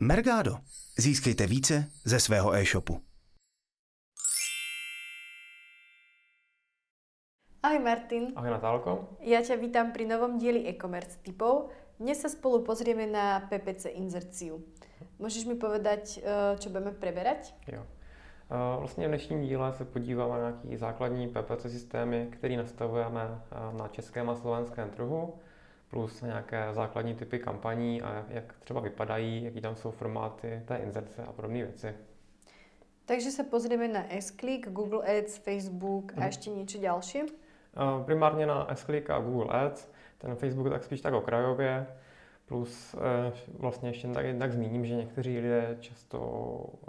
Mergado. Získejte více ze svého e-shopu. Ahoj Martin. Ahoj Natálko. Ja ťa vítam pri novom dieli e-commerce typov. Dnes sa spolu pozrieme na PPC inzerciu. Můžeš mi povedať, eh, čo budeme preberať? Jo. Eh, vlastně v dnešním díle se podíváme na nějaký základní PPC systémy, které nastavujeme eh, na českém a slovenském trhu, plus nějaké základní typy kampaní a jak třeba vypadají, jaký tam jsou formáty té inzerce a podobné věci. Takže se pozrieme na S-Click, Google Ads, Facebook a ještě něco další? Primárně na S-Click a Google Ads. Ten Facebook tak spíš tak okrajově. Plus eh, vlastně ještě tak, tak zmíním, že někteří lidé často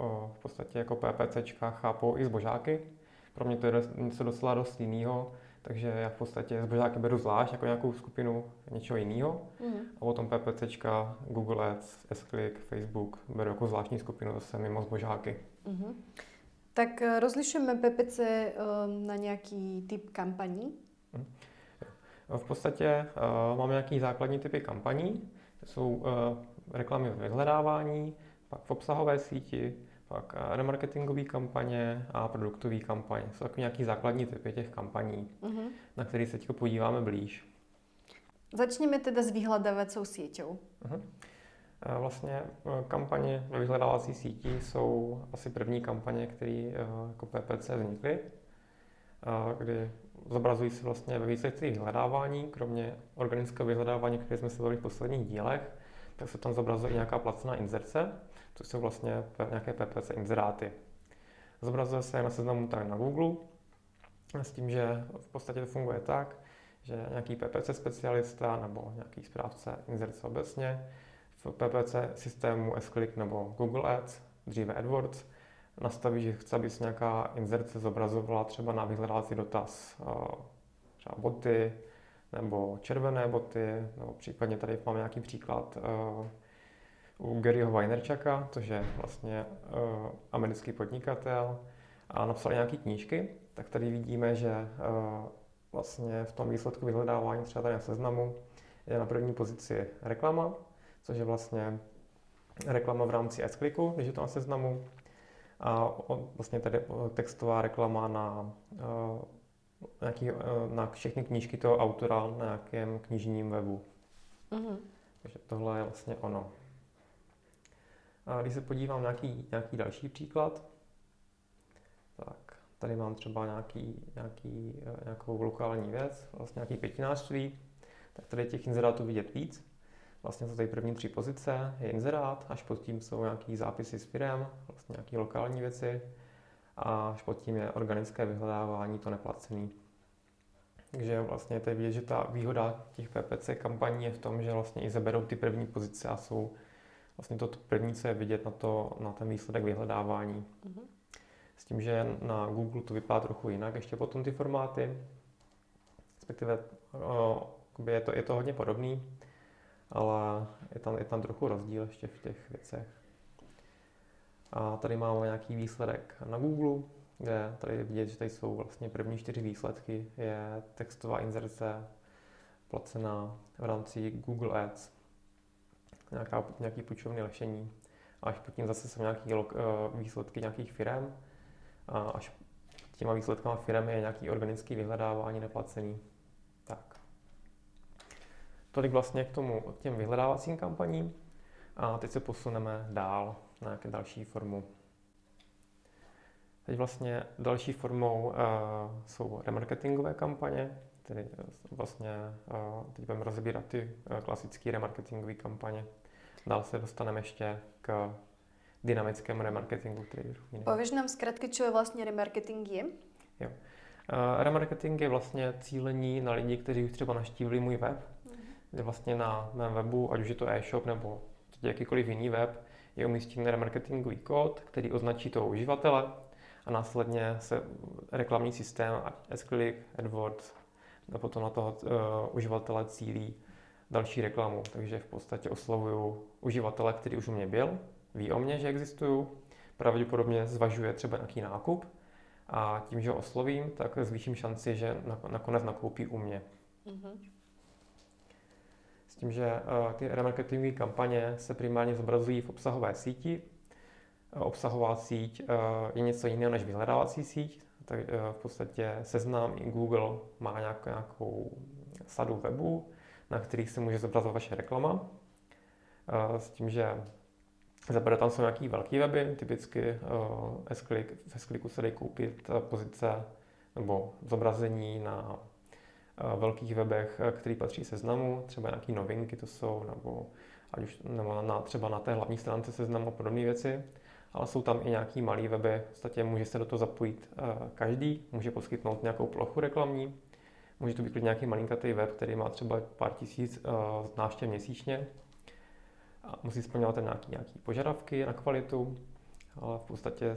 eh, v podstatě jako PPCčka chápou i zbožáky. Pro mě to je něco docela dost jiného, takže já v podstatě zbožáky beru zvlášť jako nějakou skupinu něčeho jiného. Mm. A potom PPCčka, Google Ads, S-Click, Facebook beru jako zvláštní skupinu zase mimo zbožáky. Mm-hmm. Tak eh, rozlišujeme PPC na nějaký typ kampaní? Mm. V podstatě uh, máme nějaký základní typy kampaní, jsou uh, reklamy v vyhledávání, pak v obsahové síti, pak uh, remarketingové kampaně a produktové kampaně. Jsou takové nějaký základní typy těch kampaní, uh-huh. na které se teď podíváme blíž. Začněme teda s vyhledávacou síťou. Uh-huh. Vlastně kampaně ve vyhledávací síti jsou asi první kampaně, které jako PPC vznikly, kdy zobrazují se vlastně ve výsledcích vyhledávání, kromě organického vyhledávání, které jsme se bavili v posledních dílech, tak se tam zobrazuje i nějaká placená inzerce, což jsou vlastně nějaké PPC inzeráty. Zobrazuje se na seznamu tady na Google, s tím, že v podstatě to funguje tak, že nějaký PPC specialista nebo nějaký správce inzerce obecně v PPC systému S-Click nebo Google Ads, dříve AdWords, nastaví, že chce, aby se nějaká inzerce zobrazovala třeba na vyhledávací dotaz, třeba boty, nebo červené boty, nebo případně tady máme nějaký příklad u Garyho Vaynerchuka, což je vlastně americký podnikatel a napsal nějaké knížky, tak tady vidíme, že vlastně v tom výsledku vyhledávání třeba tady na seznamu je na první pozici reklama, což je vlastně reklama v rámci S-Clicku, když je to na seznamu. A vlastně tady textová reklama na, uh, nějaký, uh, na všechny knížky toho autora na nějakém knižním webu. Mm-hmm. Takže tohle je vlastně ono. A když se podívám na nějaký, nějaký další příklad, tak tady mám třeba nějaký, nějaký, uh, nějakou lokální věc, vlastně nějaký pětinářství, tak tady těch inzerátů vidět víc. Vlastně jsou tady první tři pozice, je inzerát, až pod tím jsou nějaký zápisy s firem, vlastně nějaké lokální věci a až pod tím je organické vyhledávání, to neplacený. Takže vlastně je vidět, že ta výhoda těch PPC kampaní je v tom, že vlastně i zaberou ty první pozice a jsou vlastně to první, co je vidět na, to, na ten výsledek vyhledávání. Mm-hmm. S tím, že na Google to vypadá trochu jinak, ještě potom ty formáty, respektive o, je, to, je to hodně podobný ale je tam, je tam trochu rozdíl ještě v těch věcech. A tady máme nějaký výsledek na Google, kde tady je vidět, že tady jsou vlastně první čtyři výsledky. Je textová inzerce placená v rámci Google Ads, nějaká, nějaký půjčovný lešení. Až potom zase jsou nějaké uh, výsledky nějakých firm. A až těma výsledkama firm je nějaký organický vyhledávání neplacený. Tak. Tolik vlastně k tomu, k těm vyhledávacím kampaním. A teď se posuneme dál na nějaké další formu. Teď vlastně další formou uh, jsou remarketingové kampaně, tedy vlastně uh, teď budeme rozebírat ty uh, klasické remarketingové kampaně. Dál se dostaneme ještě k dynamickému remarketingu, který je. Pověš nám zkrátky, co vlastně remarketing je? Jo. Remarketing je vlastně cílení na lidi, kteří už třeba naštívili můj web, kde vlastně na mém webu, ať už je to e-shop nebo jakýkoliv jiný web, je umístěn remarketingový kód, který označí toho uživatele a následně se reklamní systém S-Click, AdWords a potom na toho uh, uživatele cílí další reklamu. Takže v podstatě oslovuju uživatele, který už u mě byl, ví o mě, že existuju, pravděpodobně zvažuje třeba nějaký nákup a tím, že ho oslovím, tak zvýším šanci, že nakonec nakoupí u mě. Mm-hmm tím, že uh, ty remarketingové kampaně se primárně zobrazují v obsahové síti. Uh, obsahová síť uh, je něco jiného než vyhledávací síť, tak uh, v podstatě seznam i Google má nějak, nějakou sadu webů, na kterých se může zobrazovat vaše reklama. Uh, s tím, že Zaprvé tam jsou nějaký velký weby, typicky uh, S-Click, v S-Clicku se dají koupit pozice nebo zobrazení na velkých webech, který patří seznamu, třeba nějaké novinky to jsou, nebo ať už nebo na, třeba na té hlavní stránce seznamu a podobné věci. Ale jsou tam i nějaký malý weby, v podstatě může se do toho zapojit uh, každý, může poskytnout nějakou plochu reklamní, může to být nějaký malinkatý web, který má třeba pár tisíc uh, návštěv měsíčně, a musí splňovat nějaký, nějaký požadavky na kvalitu, ale v podstatě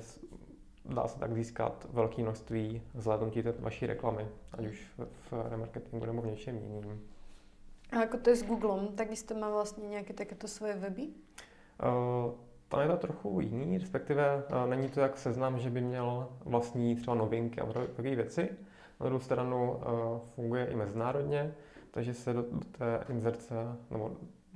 dá se tak získat velké množství zhlédnutí té vaší reklamy, ať už v remarketingu nebo v něčem jiným. A jako to je s Googlem, takisto má vlastně nějaké takéto svoje weby? Uh, tam je to trochu jiný, respektive uh, není to jak seznam, že by měl vlastní třeba novinky a takové věci. Na druhou stranu uh, funguje i mezinárodně, takže se do, do té inzerce nebo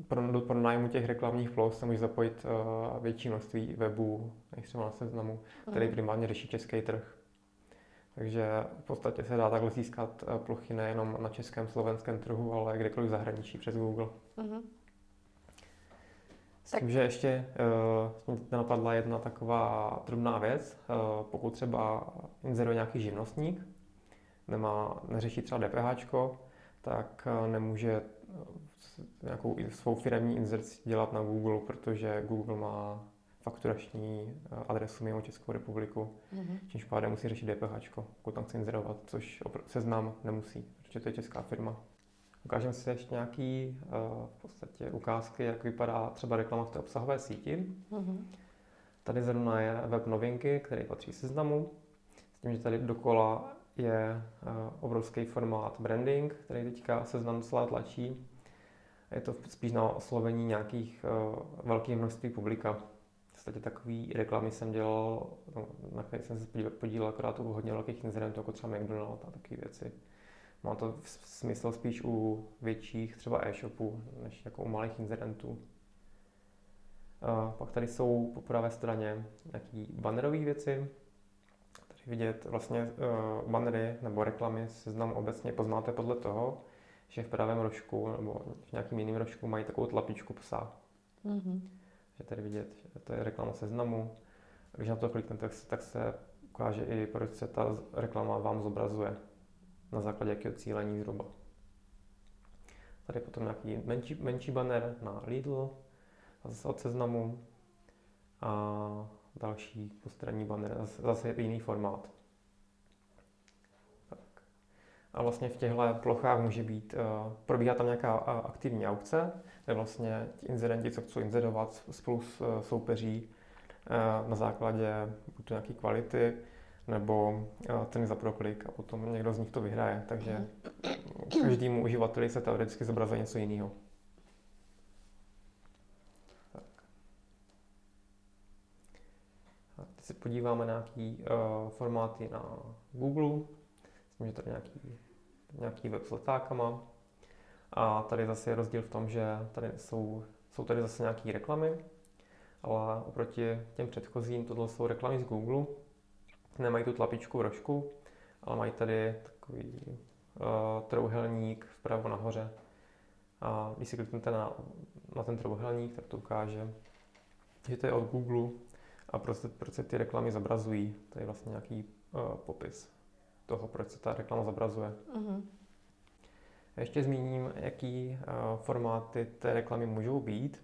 pro, do pronájmu těch reklamních ploch se může zapojit uh, větší množství webů, než třeba na seznamu, který mhm. primárně řeší český trh. Takže v podstatě se dá takhle získat plochy nejenom na českém, slovenském trhu, ale kdekoliv v zahraničí přes Google. Uh-huh. S tím, že ještě uh, napadla jedna taková drobná věc, uh, pokud třeba inzeruje nějaký živnostník, nemá, neřeší třeba DPH, tak uh, nemůže nějakou svou firmní inzerci dělat na Google, protože Google má fakturační eh, adresu mimo Českou republiku, mm-hmm. čímž pádem musí řešit DPH, pokud tam chce inzerovat, což seznam nemusí, protože to je česká firma. Ukážeme si ještě nějaký uh, v podstatě ukázky, jak vypadá třeba reklama v té obsahové síti. Mm-hmm. Tady zrovna je web novinky, který patří seznamu, s tím, že tady dokola je uh, obrovský formát branding, který teďka seznam docela tlačí je to spíš na oslovení nějakých uh, velkých množství publika. V podstatě takový reklamy jsem dělal, no, na které jsem se podílel akorát u hodně velkých incidentů, jako třeba McDonald's a takové věci. Má to smysl spíš u větších třeba e-shopů, než jako u malých incidentů. Uh, pak tady jsou po pravé straně nějaké bannerové věci. Tady vidět vlastně uh, bannery nebo reklamy seznam obecně poznáte podle toho, že v pravém rožku nebo v nějakým jiným rožku mají takovou tlapičku psa. Mm-hmm. Že tady vidět, že to je reklama seznamu. Když na to kliknete, tak se ukáže i, proč se ta reklama vám zobrazuje. Na základě jakého cílení zhruba. Tady potom nějaký menší, menší banner na Lidl, zase od seznamu. A další postranní banner, zase jiný formát. A vlastně v těchto plochách může být, uh, probíhá tam nějaká uh, aktivní aukce, kde vlastně ti inzerenti, co chcou inzerovat, spolu s, uh, soupeří na základě buď nějaké kvality, nebo ceny za proklik a potom někdo z nich to vyhraje. Takže každému uživateli se teoreticky zobrazuje něco jiného. Tak. A teď se podíváme na nějaký uh, formáty na Google. Myslím, že tady nějaký nějaký web s letákama. A tady zase je rozdíl v tom, že tady jsou, jsou tady zase nějaké reklamy, ale oproti těm předchozím, tohle jsou reklamy z Google. Nemají tu tlapičku v rožku, ale mají tady takový uh, trouhelník vpravo nahoře. A když si kliknete na, na ten trouhelník, tak to ukáže, že to je od Google a proč, proč se ty reklamy zobrazují. To je vlastně nějaký uh, popis toho, proč se ta reklama zobrazuje. Uh-huh. Ještě zmíním, jaký uh, formáty té reklamy můžou být.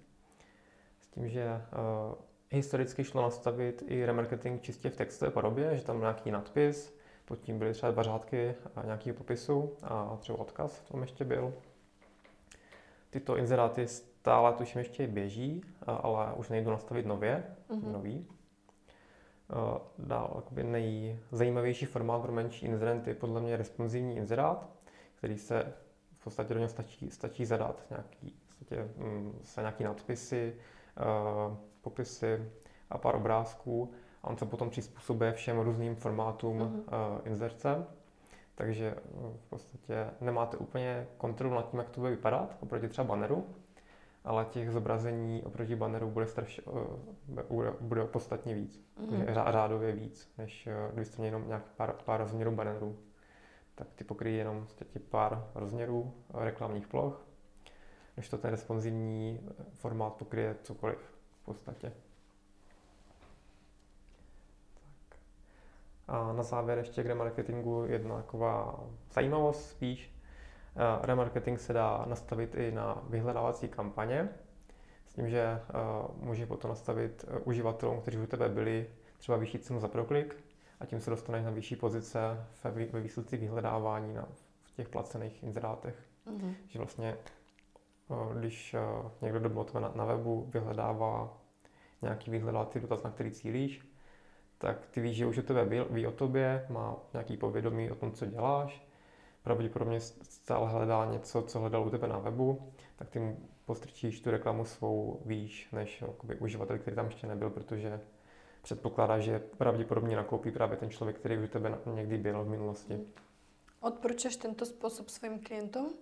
S tím, že uh, historicky šlo nastavit i remarketing čistě v textové podobě, že tam nějaký nadpis, pod tím byly třeba dva řádky a nějaký popisu a třeba odkaz v tom ještě byl. Tyto inzeráty stále tuším ještě běží, ale už nejdu nastavit nově, uh-huh. nový. Dál jakoby nejzajímavější formát pro menší inzerenty podle mě responsivní inzerát, který se v podstatě do něj stačí, stačí zadat nějaký, v podstatě, mm, se nějaký nadpisy, popisy a pár obrázků a on se potom přizpůsobuje všem různým formátům uh-huh. uh, inzerce. takže v podstatě nemáte úplně kontrolu nad tím, jak to bude vypadat oproti třeba banneru, ale těch zobrazení oproti banneru bude, straš, bude, bude podstatně víc, mm-hmm. řádově víc, než když jste měli jenom nějak pár, pár rozměrů bannerů. Tak ty pokryjí jenom pár rozměrů reklamních ploch, než to ten responsivní formát pokryje cokoliv v podstatě. A na závěr ještě k remarketingu jedna taková zajímavost spíš. Eh, remarketing se dá nastavit i na vyhledávací kampaně, s tím, že eh, může potom nastavit eh, uživatelům, kteří u tebe byli, třeba vyšší cenu za proklik a tím se dostaneš na vyšší pozice ve výsledcích vyhledávání na, v těch placených inzerátech. Mm-hmm. Že vlastně, když někdo do na, na webu vyhledává nějaký vyhledávací dotaz, na který cílíš, tak ty víš, že už o tebe ví o tobě, má nějaký povědomí o tom, co děláš, pravděpodobně stále hledá něco, co hledal u tebe na webu, tak ty mu postrčíš tu reklamu svou výš než jakoby, uživatel, který tam ještě nebyl, protože předpokládá, že pravděpodobně nakoupí právě ten člověk, který u tebe někdy byl v minulosti. Odporučuješ tento způsob svým klientům?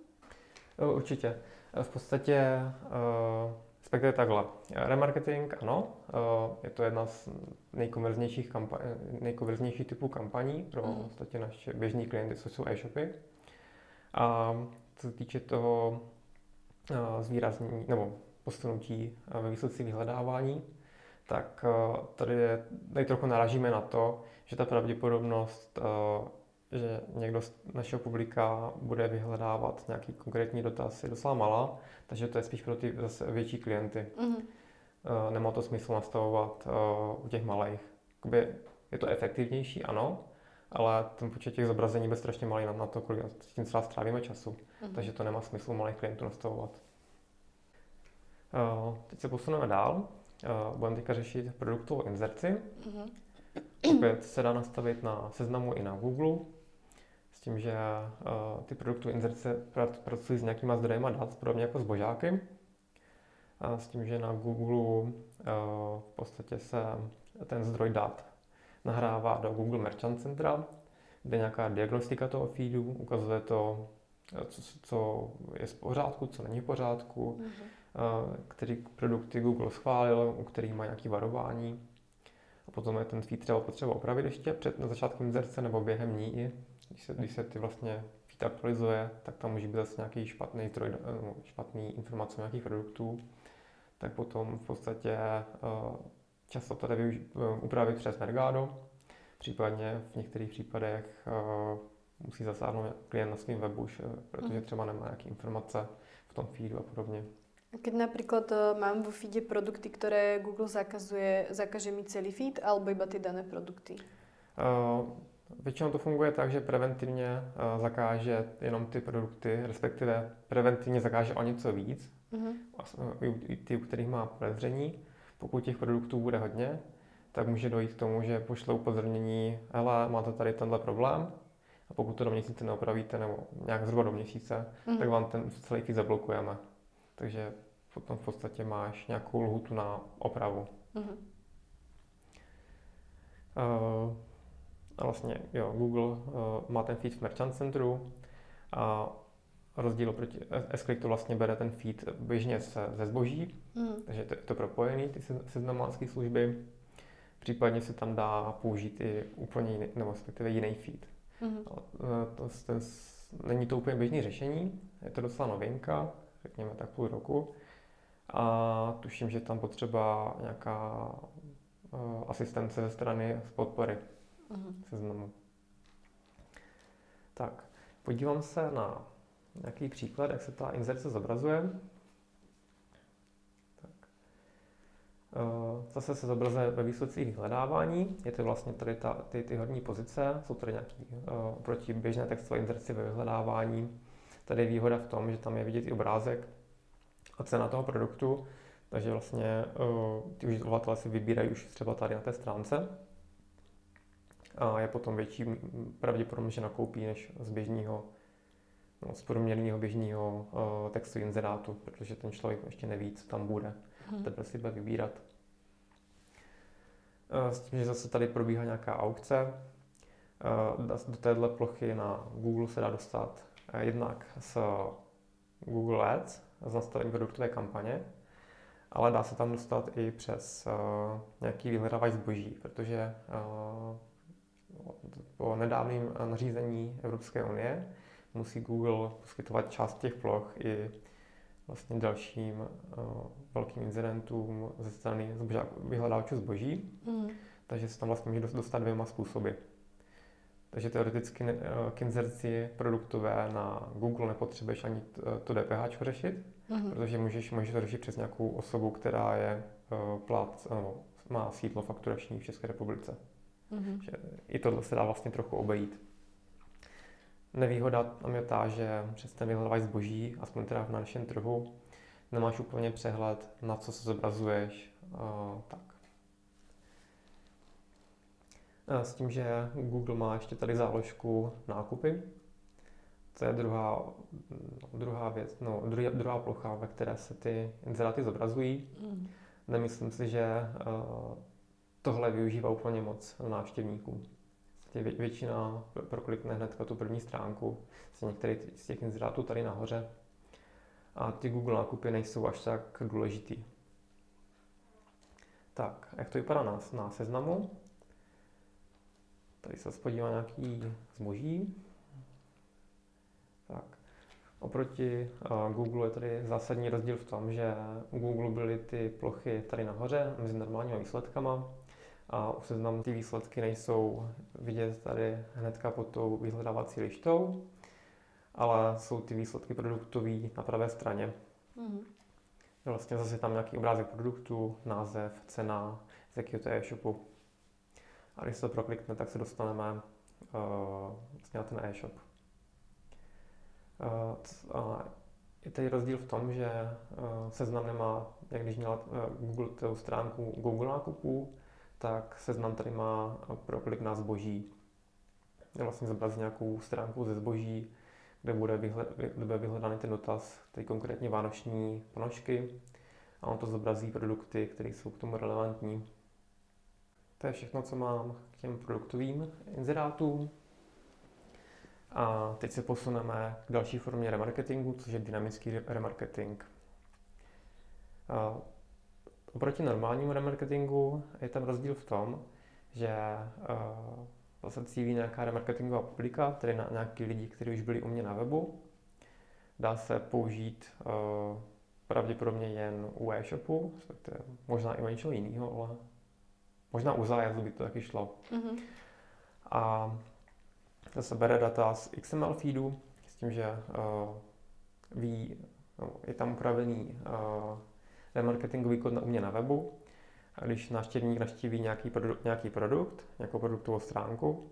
Určitě. V podstatě Respektive takhle. Remarketing, ano, eh, je to jedna z nejkonverznějších, kampa- nejkonverznějších typů kampaní pro mm. vlastně naše běžní klienty, což jsou e-shopy. A co se týče toho eh, zvýraznění nebo posunutí eh, ve výsledci vyhledávání, tak tady, je, tady trochu naražíme na to, že ta pravděpodobnost že někdo z našeho publika bude vyhledávat nějaký konkrétní dotaz, je docela malá, takže to je spíš pro ty zase větší klienty. Mm-hmm. Nemá to smysl nastavovat uh, u těch malých. Jakoby je to efektivnější, ano, ale ten počet těch zobrazení bude strašně malý na to, kolik s tím třeba strávíme času. Mm-hmm. Takže to nemá smysl malých klientů nastavovat. Uh, teď se posuneme dál. Budeme teďka řešit produktovou inzerci. Mm-hmm. Opět se dá nastavit na seznamu i na Google s tím, že uh, ty produktové inzerce pracují s nějakýma zdrojema dat, podobně jako s božáky. A s tím, že na Google uh, v podstatě se ten zdroj dat nahrává do Google Merchant Centra, kde nějaká diagnostika toho feedu, ukazuje to, co, co je v pořádku, co není v pořádku, mm-hmm. uh, který produkty Google schválil, u kterých má nějaké varování. A potom je ten feed třeba potřeba opravit ještě před na začátkem inzerce nebo během ní když se, když se ty vlastně feed aktualizuje, tak tam může být zase nějaký špatný, troj, no, špatný informace o nějakých produktů, tak potom v podstatě uh, často to jde uh, upravit přes Mergado, případně v některých případech musí zasáhnout klient na svém webu, protože mhm. třeba nemá nějaké informace v tom feedu a podobně. Keď napríklad mám vo feede produkty, ktoré Google zakazuje, zakaže mi celý feed alebo iba ty dané produkty? Uh, Většinou to funguje tak, že preventivně eh, zakáže jenom ty produkty, respektive preventivně zakáže o něco víc, mm-hmm. i ty, u kterých má podezření. Pokud těch produktů bude hodně, tak může dojít k tomu, že pošle upozornění, hele, máte tady tenhle problém, a pokud to do měsíce neopravíte, nebo nějak zhruba do měsíce, mm-hmm. tak vám ten celý feed zablokujeme. Takže potom v podstatě máš nějakou lhutu na opravu. Mm-hmm. Uh, a vlastně jo, Google uh, má ten feed v Merchant Centru a rozdíl oproti s to vlastně bere ten feed běžně se, ze zboží, mm. takže to je to propojený, ty seznamácké služby. Případně se tam dá použít i úplně jiný, nebo respektive jiný feed. Mm. Ale, to, to, není to úplně běžné řešení, je to docela novinka, řekněme tak půl roku. A tuším, že tam potřeba nějaká uh, asistence ze strany z podpory uh-huh. seznamu. Tak, podívám se na nějaký příklad, jak se ta inzerce zobrazuje. Tak. Eh, zase se zobrazuje ve výsledcích vyhledávání. Je to vlastně tady ta, ty, ty horní pozice, jsou tady nějaký uh, proti běžné textové inzerci ve vyhledávání. Tady je výhoda v tom, že tam je vidět i obrázek a cena toho produktu, takže vlastně uh, ty uživatelé si vybírají už třeba tady na té stránce a je potom větší pravděpodobnost, že nakoupí než z běžného, no, z průměrného běžného uh, textu inzerátu, protože ten člověk ještě neví, co tam bude. Hmm. Teprve si bude vybírat. Uh, s tím, že zase tady probíhá nějaká aukce, do téhle plochy na Google se dá dostat jednak z Google Ads, z nastavení produktové kampaně, ale dá se tam dostat i přes nějaký vyhledávač zboží, protože po nedávném nařízení Evropské unie musí Google poskytovat část těch ploch i vlastně dalším uh, velkým incidentům ze strany vyhledávačů zboží. Mm. Takže se tam vlastně může dostat dvěma způsoby. Takže teoreticky k inzerci produktové na Google nepotřebuješ ani to DPH řešit, mm-hmm. protože můžeš, můžeš to řešit přes nějakou osobu, která je plat, no, má sídlo fakturační v České republice. Mm-hmm. Že I tohle se dá vlastně trochu obejít. Nevýhoda tam je ta, že přes ten vyhledávač zboží, aspoň teda v našem trhu, nemáš úplně přehled, na co se zobrazuješ. Uh, tak. S tím, že Google má ještě tady záložku nákupy, to je druhá, druhá věc, no, druhá, druhá plocha, ve které se ty inzeráty zobrazují. Mm. Nemyslím si, že uh, tohle využívá úplně moc návštěvníků. Vě, většina proklikne hned tu první stránku z některých z těch inzerátů tady nahoře a ty Google nákupy nejsou až tak důležitý. Tak, jak to vypadá na, na seznamu? Tady se podívá nějaký zboží. Tak. Oproti Google je tady zásadní rozdíl v tom, že u Google byly ty plochy tady nahoře mezi normálními výsledkama a u seznamu ty výsledky nejsou vidět tady hnedka pod tou vyhledávací lištou, ale jsou ty výsledky produktové na pravé straně. Mm-hmm. Vlastně zase tam nějaký obrázek produktu, název, cena, z jakého to je e-shopu. A když se to proklikne, tak se dostaneme uh, vlastně na ten e-shop. Uh, je tady rozdíl v tom, že uh, seznam nemá, jak když měla uh, Google tu stránku Google nákupů, tak seznam tady má proklik na zboží. Vlastně zobrazí nějakou stránku ze zboží, kde bude, vyhled, bude vyhledaný ten dotaz, tady konkrétně vánoční ponožky a on to zobrazí produkty, které jsou k tomu relevantní. To je všechno, co mám k těm produktovým inzerátům. A teď se posuneme k další formě remarketingu, což je dynamický remarketing. Oproti normálnímu remarketingu je tam rozdíl v tom, že zase cílí nějaká remarketingová publika, tedy na nějaký lidi, kteří už byli u mě na webu. Dá se použít pravděpodobně jen u e-shopu, možná i u něčeho jiného, ale Možná u zájezdu by to taky šlo. Mm-hmm. A zase bere data z XML feedu s tím, že uh, ví, no, je tam upravený uh, remarketingový kód na, u mě na webu. A když návštěvník naštíví nějaký, produ- nějaký produkt, nějakou produktovou stránku,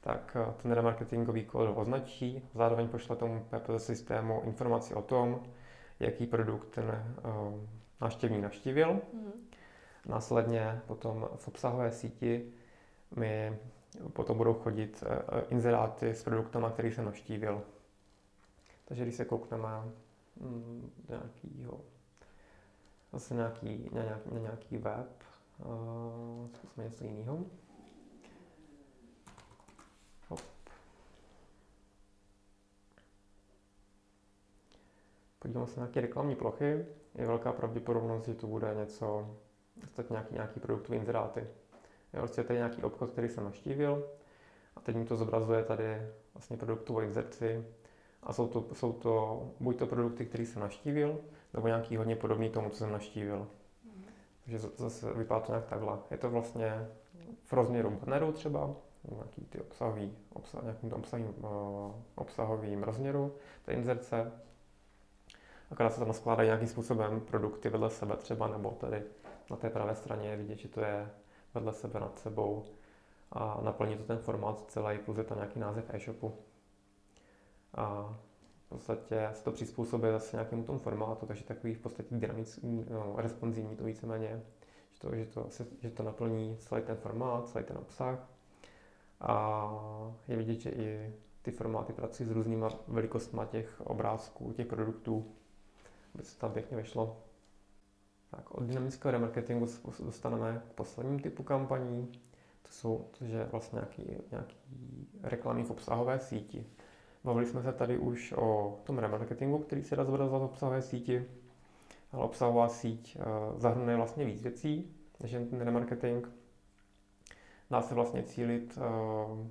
tak uh, ten remarketingový kód ho označí, zároveň pošle tomu PPS systému informaci o tom, jaký produkt ten uh, návštěvník navštívil. Mm-hmm. Následně potom v obsahové síti mi potom budou chodit eh, eh, inzeráty s produktama, který jsem navštívil. Takže když se koukneme mm, nějakýho, zase nějaký, na, nějaký, na nějaký web, uh, zkusme něco jiného. Podíváme se na nějaké reklamní plochy. Je velká pravděpodobnost, že to bude něco dostat nějaký, nějaký produktový inzeráty. Jo, prostě tady nějaký obchod, který jsem navštívil a teď mi to zobrazuje tady vlastně produktovou inzerci a jsou to, jsou to buď to produkty, které jsem navštívil, nebo nějaký hodně podobný tomu, co jsem navštívil. Mm. Takže zase vypadá to nějak takhle. Je to vlastně v rozměru banneru třeba, nějaký ty obsahový, obsah, nějakým obsahovým, uh, obsahovým rozměru té inzerce. Akorát se tam skládají nějakým způsobem produkty vedle sebe třeba, nebo tady na té pravé straně je vidět, že to je vedle sebe nad sebou a naplní to ten formát celý, plus je tam nějaký název e-shopu. A v podstatě se to přizpůsobuje zase nějakému tomu formátu, takže takový v podstatě dynamický, no, responsivní to víceméně, že to, že, to, že to naplní celý ten formát, celý ten obsah. A je vidět, že i ty formáty pracují s různýma velikostmi těch obrázků, těch produktů, aby se tam pěkně vešlo. Tak od dynamického remarketingu se dostaneme k posledním typu kampaní, To jsou to je vlastně nějaký, nějaký reklamy v obsahové síti. Bavili jsme se tady už o tom remarketingu, který se dá zobrazovat v obsahové síti, ale obsahová síť eh, zahrnuje vlastně víc věcí, než jen ten remarketing. Dá se vlastně cílit eh,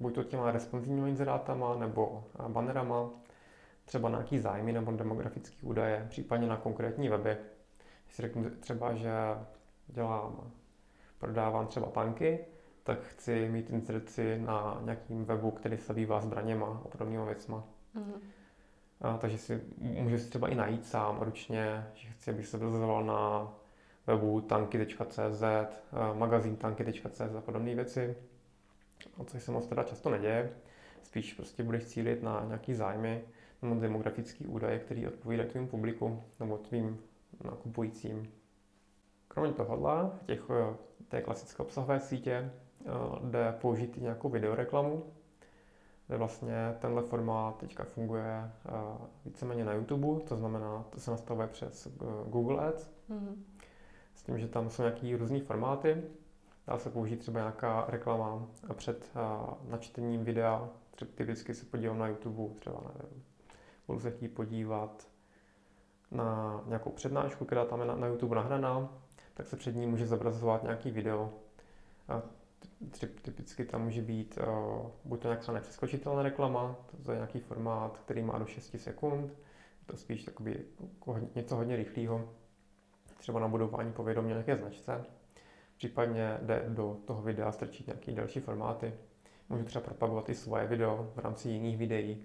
buď to těma responsivními inzerátama nebo bannerama, třeba na nějaký zájmy nebo demografické údaje, případně na konkrétní weby. Když si řeknu třeba, že dělám, prodávám třeba tanky, tak chci mít inzerci na nějakým webu, který se zabývá zbraněma a podobnými věcma. Mm-hmm. A, takže si můžu si třeba i najít sám ručně, že chci, abych se dozoval na webu tanky.cz, magazín tanky.cz a podobné věci. A což se moc teda často neděje. Spíš prostě budeš cílit na nějaký zájmy nebo demografický údaje, který odpovídají tvým publiku nebo tvým nakupujícím. Kromě tohohle, těch, té klasické obsahové sítě, eh, jde použít i nějakou videoreklamu, kde vlastně tenhle formát teďka funguje eh, víceméně na YouTube, to znamená, to se nastavuje přes eh, Google Ads, mm-hmm. s tím, že tam jsou nějaký různý formáty, Dá se použít třeba nějaká reklama před načtením videa. Třeba typicky se podívám na YouTube, třeba nevím, budu se chtít podívat na nějakou přednášku, která tam je na, na YouTube nahraná, tak se před ní může zobrazovat nějaký video. Typicky tam může být uh, buď to nějaká nepřeskočitelná reklama, to je nějaký formát, který má do 6 sekund, to spíš takový, jako něco hodně rychlého, třeba na budování povědomí nějaké značce Případně jde do toho videa strčit nějaké další formáty. Můžu třeba propagovat i svoje video v rámci jiných videí.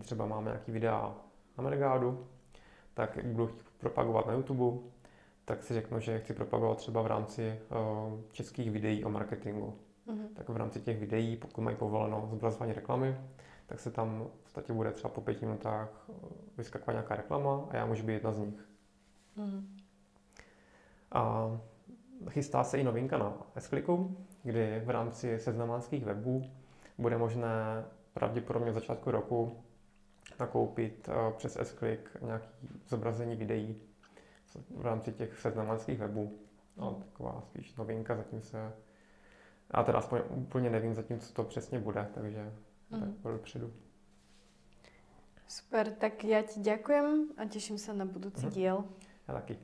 Třeba máme nějaký videa na Mergádu, tak budu propagovat na YouTube, tak si řeknu, že chci propagovat třeba v rámci uh, českých videí o marketingu. Mm-hmm. Tak v rámci těch videí, pokud mají povoleno zobrazování reklamy, tak se tam v podstatě bude třeba po pěti minutách eh, vyskakovat nějaká reklama a já můžu být jedna z nich. Mm-hmm. A chystá se i novinka na s kdy v rámci seznamánských webů bude možné pravděpodobně v začátku roku nakoupit eh, přes s nějaké zobrazení videí v rámci těch seznamánských webů. No, taková spíš novinka, zatím se... Já teda aspoň úplně nevím zatím, co to přesně bude, takže mm. tak budu předu. Super, tak já ti děkujem a těším se na budoucí mm. díl. Já taky.